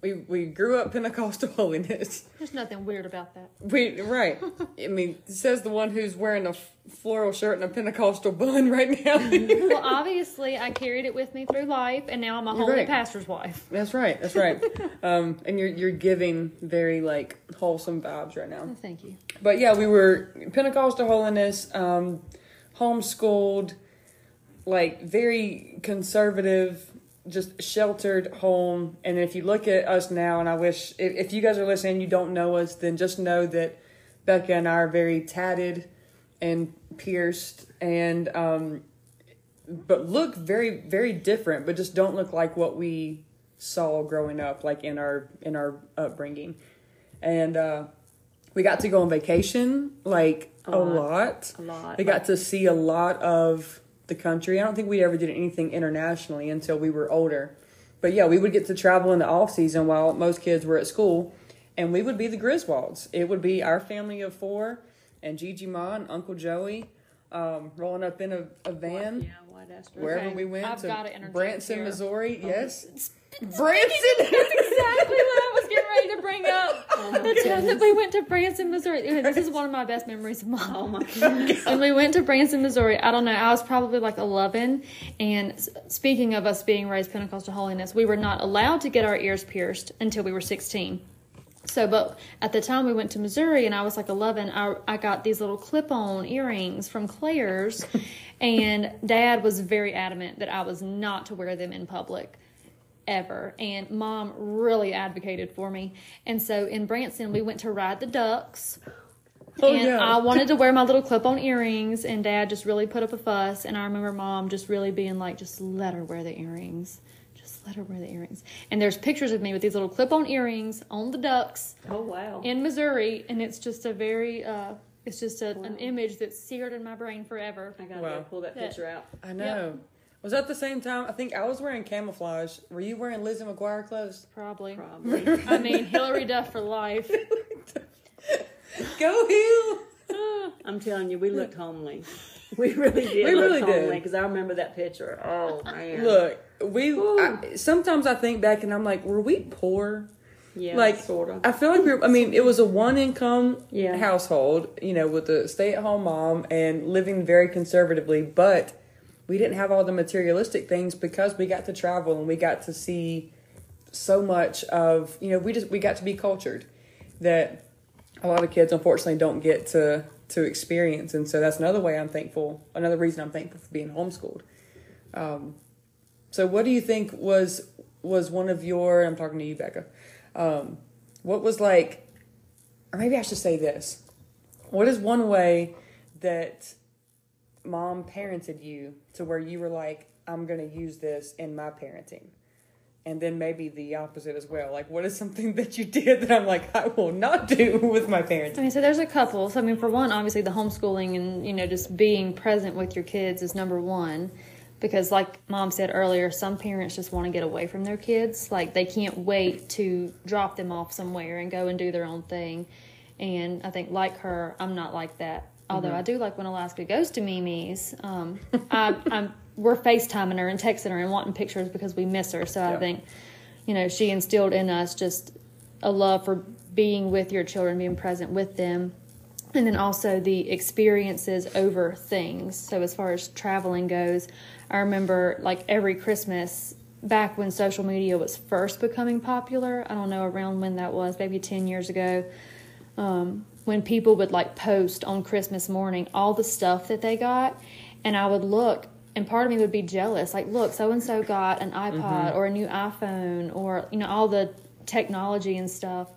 we we grew up Pentecostal holiness. There's nothing weird about that. We right. I mean, says the one who's wearing a floral shirt and a Pentecostal bun right now. Well, obviously, I carried it with me through life, and now I'm a holy right. pastor's wife. that's right. That's right. Um, and you're you're giving very like wholesome vibes right now. Oh, thank you. But yeah, we were Pentecostal holiness, um, homeschooled, like very conservative, just sheltered home. And if you look at us now, and I wish if, if you guys are listening, you don't know us, then just know that Bekah and I are very tatted and pierced and um, but look very very different, but just don't look like what we saw growing up, like in our in our upbringing. And uh, we got to go on vacation like a, A lot. lot. A lot. We got to see a lot of the country. I don't think we ever did anything internationally until we were older. But yeah, we would get to travel in the off season while most kids were at school, and we would be the Griswolds. It would be our family of four, and Gigi Ma and Uncle Joey, um, rolling up in a, a van Yeah, wherever Okay, we went I've to Branson, here. Missouri. Yes, Branson! That's exactly what I was to bring up. the time that we went to Branson, Missouri. This is one of my best memories of mom. Oh my goodness. And we went to Branson, Missouri. I don't know. I was probably like 11. And speaking of us being raised Pentecostal holiness, we were not allowed to get our ears pierced until we were 16. So, but at the time we went to Missouri and I was like 11, I, I got these little clip on earrings from Claire's. and dad was very adamant that I was not to wear them in public ever. And mom really advocated for me. And so in Branson, we went to ride the ducks. Oh, and yeah. I wanted to wear my little clip on earrings, and dad just really put up a fuss. And I remember mom just really being like, just let her wear the earrings. Just let her wear the earrings. And there's pictures of me with these little clip on earrings on the ducks Oh wow. in Missouri. And it's just a very, uh, it's just a, an image that's seared in my brain forever. I gotta Wow. go pull that Yeah. picture out. I know. Was that the same time? I think I was wearing camouflage. Were you wearing Lizzie McGuire clothes? Probably. Probably. I mean, Hilary Duff for life. Go Hill! I'm telling you, we looked homely. We really did. We look really did. because I remember that picture. Oh man. Look, we. I, sometimes I think back and I'm like, were we poor? yeah, like sort of. I feel like we were, I mean, it was a one income Yeah. household, you know, with a stay at home mom and living very conservatively, but we didn't have all the materialistic things because we got to travel and we got to see so much of, you know, we just we got to be cultured that a lot of kids unfortunately don't get to to experience and so that's another way I'm thankful another reason I'm thankful for being homeschooled. Um so what do you think was was one of your I'm talking to you Bekah. Um what was like or maybe I should say this. What is one way that mom parented you to where you were like I'm going to use this in my parenting? and then maybe the opposite as well. Like, what is something that you did that I'm like, I will not do with my parents? I mean, so there's a couple. So I mean, for one, obviously the homeschooling and you know just being present with your kids is number one, because like mom said earlier, some parents just want to get away from their kids. Like they can't wait to drop them off somewhere and go and do their own thing. And I think like her, I'm not like that. Although I do like when Alaska goes to Mimi's. Um, I, I'm we're FaceTiming her and texting her and wanting pictures because we miss her. So I think, you know, she instilled in us just a love for being with your children, being present with them, and then also the experiences over things. So as far as traveling goes, I remember like every Christmas back when social media was first becoming popular. I don't know around when that was, maybe ten years ago. Um, when people would like post on Christmas morning all the stuff that they got, and I would look, and part of me would be jealous. Like, look, so and so got an iPod mm-hmm. or a new iPhone or you know all the technology and stuff.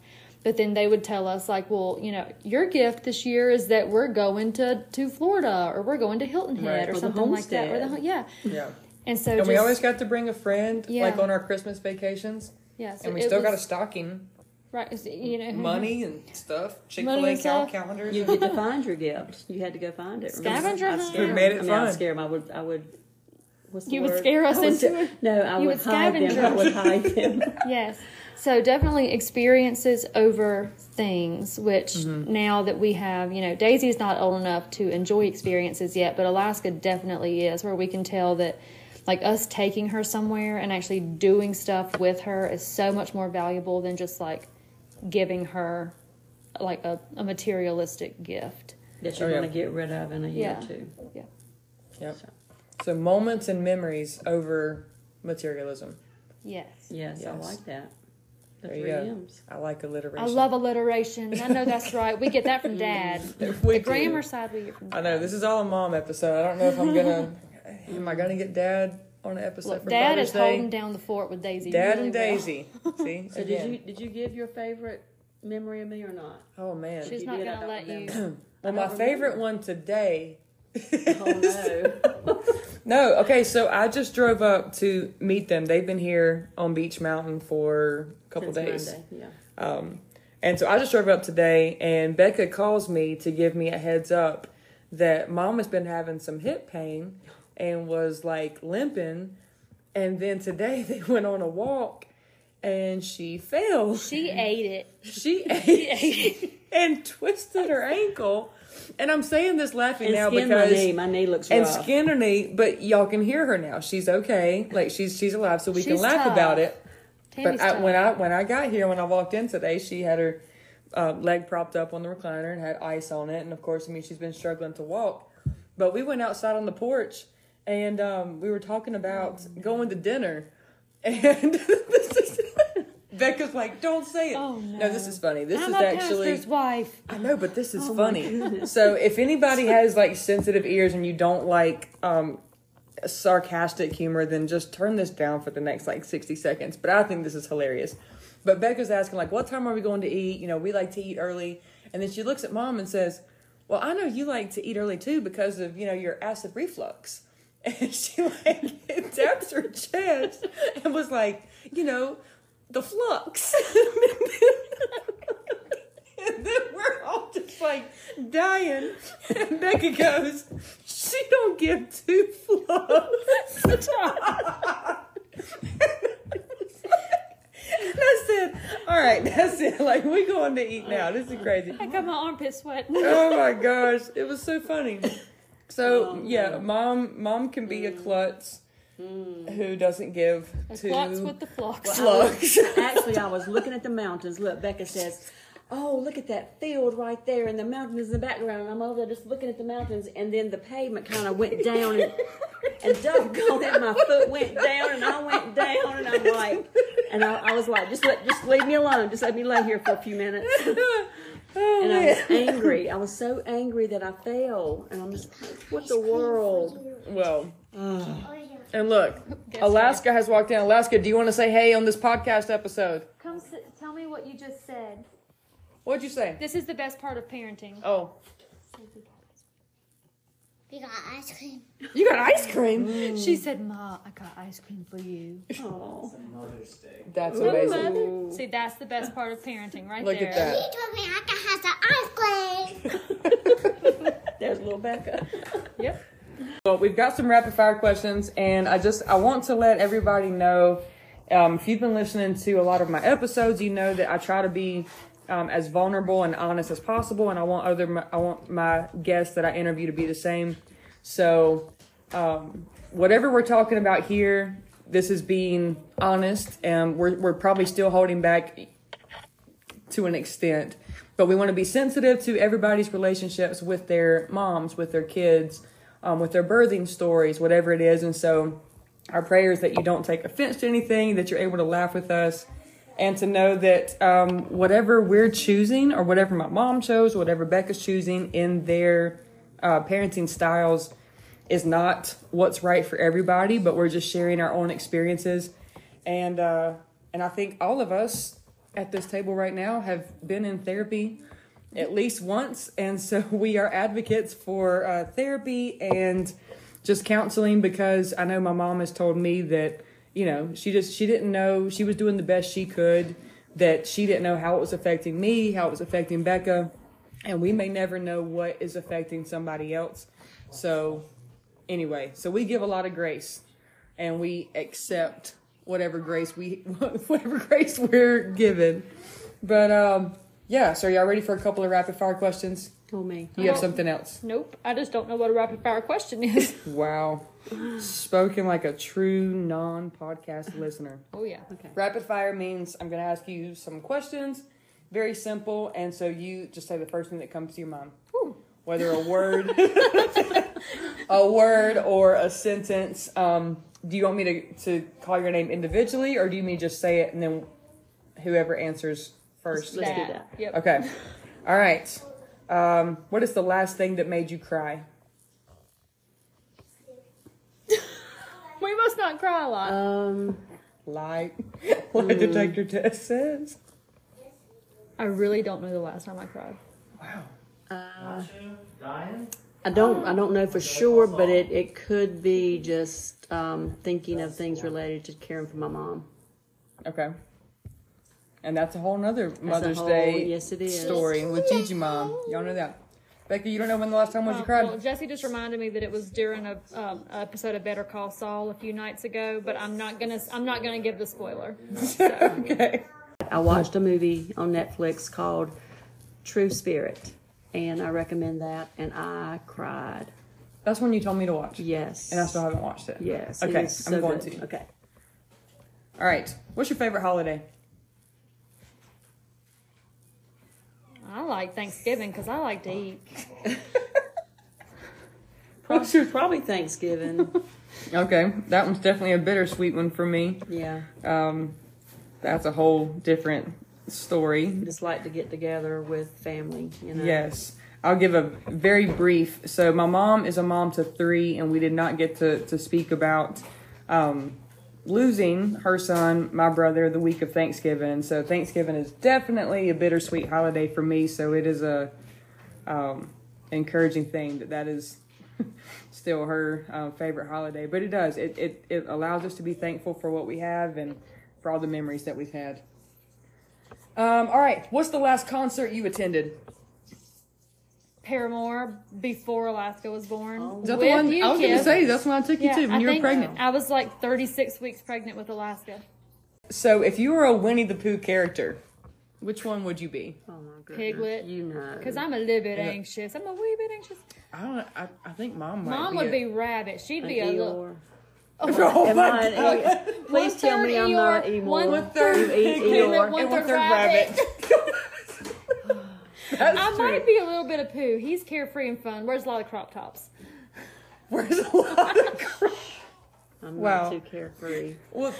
But then they would tell us like, well, you know, your gift this year is that we're going to to Florida or we're going to Hilton Head Right. or Or something like that. Or the, yeah. Yeah. And so And just, we always got to bring a friend, Yeah. like on our Christmas vacations. yeah, so And we still got a stocking, right, you know, money and stuff, Chick Fil A and cal- stuff. calendars. You get to find your gift. You had to go find it. Scavenger I'd hunt. scare made it I mean, I'd fun. scare 'em. I would. I would. What's the You would word? scare us would into it. No, I You would, would hide them. scavenger. I would hide them. yes. So definitely experiences over things, which Mm-hmm. now that we have, you know, Daisy's not old enough to enjoy experiences yet, but Alaska definitely is, where we can tell that like us taking her somewhere and actually doing stuff with her is so much more valuable than just like giving her like a, a materialistic gift. that you're Oh, yeah. going to get rid of in a year Yeah. or two. Yeah. Yep. So moments and memories over materialism. Yes. Yes, I like that. The There three. M's. I like alliteration. I love alliteration. I know that's right. We get that from dad. We the do. grammar side we get from dad. I know this is all a mom episode. I don't know if I'm gonna. am I gonna get dad on an episode Look, for dad Father's is Day? holding down the fort with Daisy. Dad really and well. Daisy. See, So Again. did you did you give your favorite memory of me or not? Oh man. She's You not did, I gonna let you. well, my favorite one today. Oh no. No, okay, so I just drove up to meet them. They've been here on Beech Mountain for a couple Since days. Monday, Yeah. Um, and so I just drove up today, and Bekah calls me to give me a heads up that mom has been having some hip pain and was like limping. And then today they went on a walk and she fell. She ate it. She ate and twisted her ankle. And I'm saying this laughing And now skin because my knee. My knee looks and rough. skin her knee, but y'all can hear her now. She's okay. Like she's she's alive, so we can laugh tough. about it. Tammy's But I, when I when I got here, when I walked in today, she had her uh, leg propped up on the recliner and had ice on it, and of course, I mean, she's been struggling to walk. But we went outside on the porch, and um, we were talking about going to dinner, and this is, Bekah's like, "Don't say it." Oh, no. this is funny. This I'm is actually. pastor's wife. I know, but this is Oh funny. So if anybody has like sensitive ears and you don't like um sarcastic humor, then just turn this down for the next like 60 seconds. But I think this is hilarious. But Bekah's asking like, what time are we going to eat? You know, we like to eat early. And then she looks at mom and says, well, I know you like to eat early too because of, you know, your acid reflux. And she like taps her chest and was like, you know, the flux. and then we're all just like dying. And Bekah goes, she don't give two fucks. I said, all right, that's it. Like, we going to eat now. This is crazy. I got my armpit sweating. Oh my gosh, it was so funny. So yeah, mom, mom can be a hmm. klutz hmm. who doesn't give A to flux with the flux. slugs. Actually, I was looking at the mountains. Look, Bekah says, "Oh, look at that field right there, and the mountains in the background." And I'm over there just looking at the mountains, and then the pavement kind of went down, and, and doggone it, my foot went down, and I went down, and I'm like, and I, I was like, "Just let, just leave me alone. Just let me lay here for a few minutes." oh And I was angry. I was so angry that I fell, and I'm just like, "What the world?" Well, Ugh. and look, Guess Alaska has walked in. Alaska, do you want to say hey on this podcast episode? Come sit, tell me what you just said. What'd you say? This is the best part of parenting. Oh, We got ice cream. you got ice cream. She said, "Ma, I got ice cream for you." Oh. That's Oh, amazing. mother. See, that's the best part of parenting, right Look there. at that. He told me I could have the ice cream. There's little Bekah. Yep. Well, we've got some rapid fire questions, and I just I want to let everybody know. Um, if you've been listening to a lot of my episodes, you know that I try to be um, as vulnerable and honest as possible, and I want other I want my guests that I interview to be the same. So, um, whatever we're talking about here, this is being honest, and we're we're probably still holding back to an extent. But we want to be sensitive to everybody's relationships with their moms, with their kids, um, with their birthing stories, whatever it is. And so, our prayer is that you don't take offense to anything, that you're able to laugh with us, and to know that um, whatever we're choosing, or whatever my mom chose, whatever Bekah's choosing in their uh, parenting styles, is not what's right for everybody. But we're just sharing our own experiences, and uh, and I think all of us at this table right now have been in therapy at least once and so we are advocates for uh, therapy and just counseling because i know my mom has told me that you know she just she didn't know she was doing the best she could that she didn't know how it was affecting me how it was affecting bekah and we may never know what is affecting somebody else so anyway so we give a lot of grace and we accept whatever grace we whatever grace we're given. But um yeah, so y'all ready for a couple of rapid fire questions? Told me. You have something else. Nope. I just don't know what a rapid fire question is. Wow. Spoken like a true non podcast listener. oh yeah. Okay. Rapid fire means I'm going to ask you some questions, very simple, and so you just say the first thing that comes to your mind. Whew. Whether a word, a word or a sentence. Um, do you want me to, to call your name individually, or do you mean just say it and then whoever answers first? Let's do that. Yep. Okay. All right. Um, what is the last thing that made you cry? We must not cry a lot. Um, Lie. Lie detector test says. I really don't know the last time I cried. Wow. uh, Dying? I don't. I don't know for sure, but it, it could be just um, thinking of things related to caring for my mom. Okay. And that's a whole nother Mother's whole- Day yes, it is. story with Gigi Mom. Y'all know that. Becky, you don't know when the last time was you Uh, cried? well, Jesse just reminded me that it was during a um, episode of Better Call Saul a few nights ago, but I'm not gonna I'm not gonna give the spoiler. okay. I watched a movie on Netflix called True Spirit, and I recommend that. And I cried. That's when you told me to watch. Yes. And I still haven't watched it. Yes. Okay, is I'm so going good. to. Okay. All right. What's your favorite holiday? I like Thanksgiving because I like to eat. Probably, probably Thanksgiving. Okay. That one's definitely a bittersweet one for me. yeah. Um, that's a whole different story. Just like to get together with family. You know. Yes. I'll give a very brief. So my mom is a mom to three, and we did not get to, to speak about um, losing her son, my brother, the week of Thanksgiving. So Thanksgiving is definitely a bittersweet holiday for me. So it is a um, encouraging thing that that is still her um, favorite holiday. But it does. It, it it allows us to be thankful for what we have and for all the memories that we've had. Um, all right. What's the last concert you attended? Paramore before Alaska was born. Oh. Is that the one? you, I was going to say that's when I took you Yeah, to when I you were pregnant. I was like 36 weeks pregnant with Alaska. So, if you were a Winnie the Pooh character, which one would you be? Oh my goodness. Piglet. You know. Because I'm a little bit Yeah. anxious. I'm a wee bit anxious. I don't. I, I think mom might. Mom be would a- be rabbit. She'd be a little. Eeyore. Oh, oh Am my I God. an Eeyore? Please tell me One-third I'm not Eeyore, anymore. one third You eat piglet, Eeyore. one and third one third rabbit. That's I true. might be a little bit of Pooh. He's carefree and fun. Wears a lot of crop tops. Where's a lot of crap? I'm Wow. not too carefree. Well,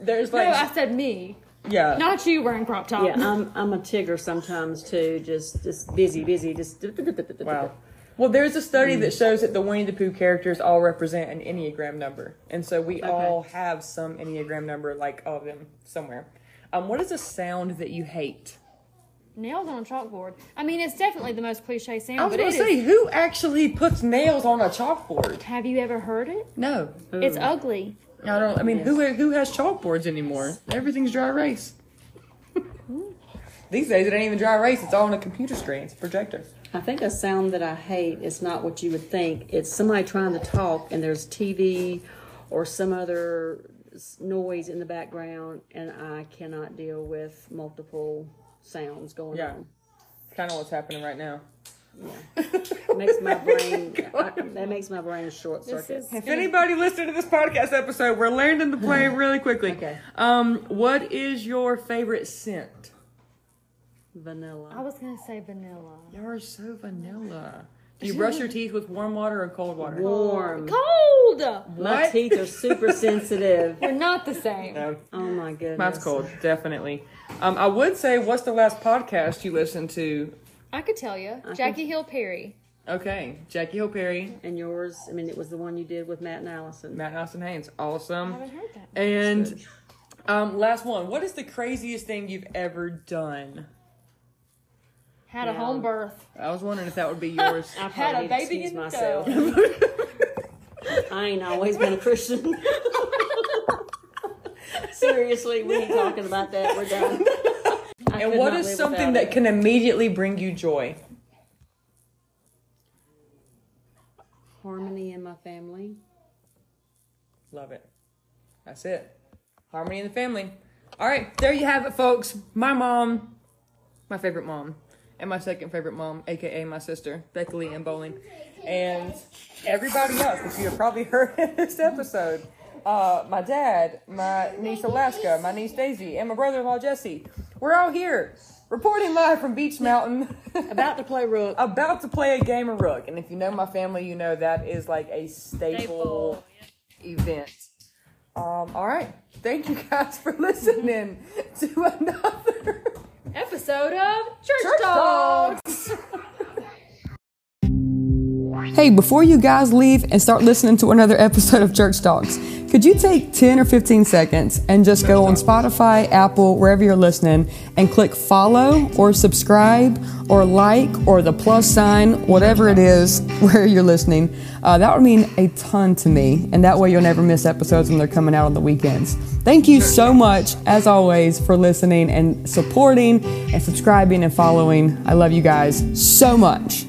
there's like No, I said me, yeah. not you wearing crop top. Yeah, I'm I'm a tigger sometimes too. Just just busy, busy. Just Wow. Well, there's a study that shows that the Winnie the Pooh characters all represent an Enneagram number. And so we all have some Enneagram number, like all of them, somewhere. Um, what is a sound that you hate? Nails on a chalkboard. I mean, it's definitely the most cliche sound, I was but going to say, is- who actually puts nails on a chalkboard? Have you ever heard it? No. It's ugly. I don't, I mean, who who has chalkboards anymore? Everything's dry erase. These days, it ain't even dry erase. It's all on a computer screen. It's a projector. I think a sound that I hate is not what you would think. It's somebody trying to talk and there's TV or some other noise in the background, and I cannot deal with multiple sounds going Yeah. on. Kind of what's happening right now. It makes my brain I, that makes my brain short This circuit. is If anybody listened to this podcast episode, we're landing the plane really quickly. Okay. Um, what is your favorite scent? Vanilla. I was gonna say vanilla. You're so vanilla. Do you brush your teeth with warm water or cold water? Warm. Cold. My What? teeth are super sensitive. We're not the same. No, Oh my goodness. mine's cold, definitely. Um, I would say, what's the last podcast you listened to? I could tell you, Jackie Hill Perry. Okay, Jackie Hill Perry, And yours, I mean, it was the one you did with Matt and Allison. Matt Nelson Haynes, Awesome. I awesome. haven't heard that. And um, last one, what is the craziest thing you've ever done? Had a home birth. I was wondering if that would be yours. I Had a baby in myself. I ain't always been a Christian. Seriously, we ain't talking about that. We're done. I and could what not is live something that it. can immediately bring you joy? harmony in my family? Love it. That's it. Harmony in the family. All right, there you have it, folks. My mom, my favorite mom, and my second favorite mom, aka my sister, Bekah Leanne Bowling, and everybody else that you have probably heard in this episode. Uh, my dad, my niece Alaska, my niece Daisy, and my brother-in-law Jesse. We're all here, reporting live from Beech Mountain. About to play rook. about to play a game of rook. And if you know my family, you know that is like a staple, Staple, event. Um, all right. Thank you guys for listening to another Episode of Church, Church Talk. Talks. Hey, before you guys leave and start listening to another episode of Church Talks, could you take 10 or 15 seconds and just go on Spotify, Apple, wherever you're listening, and click follow or subscribe or like or the plus sign, whatever it is where you're listening? Uh, that would mean a ton to me, and that way you'll never miss episodes when they're coming out on the weekends. Thank you so much, as always, for listening and supporting and subscribing and following. I love you guys so much.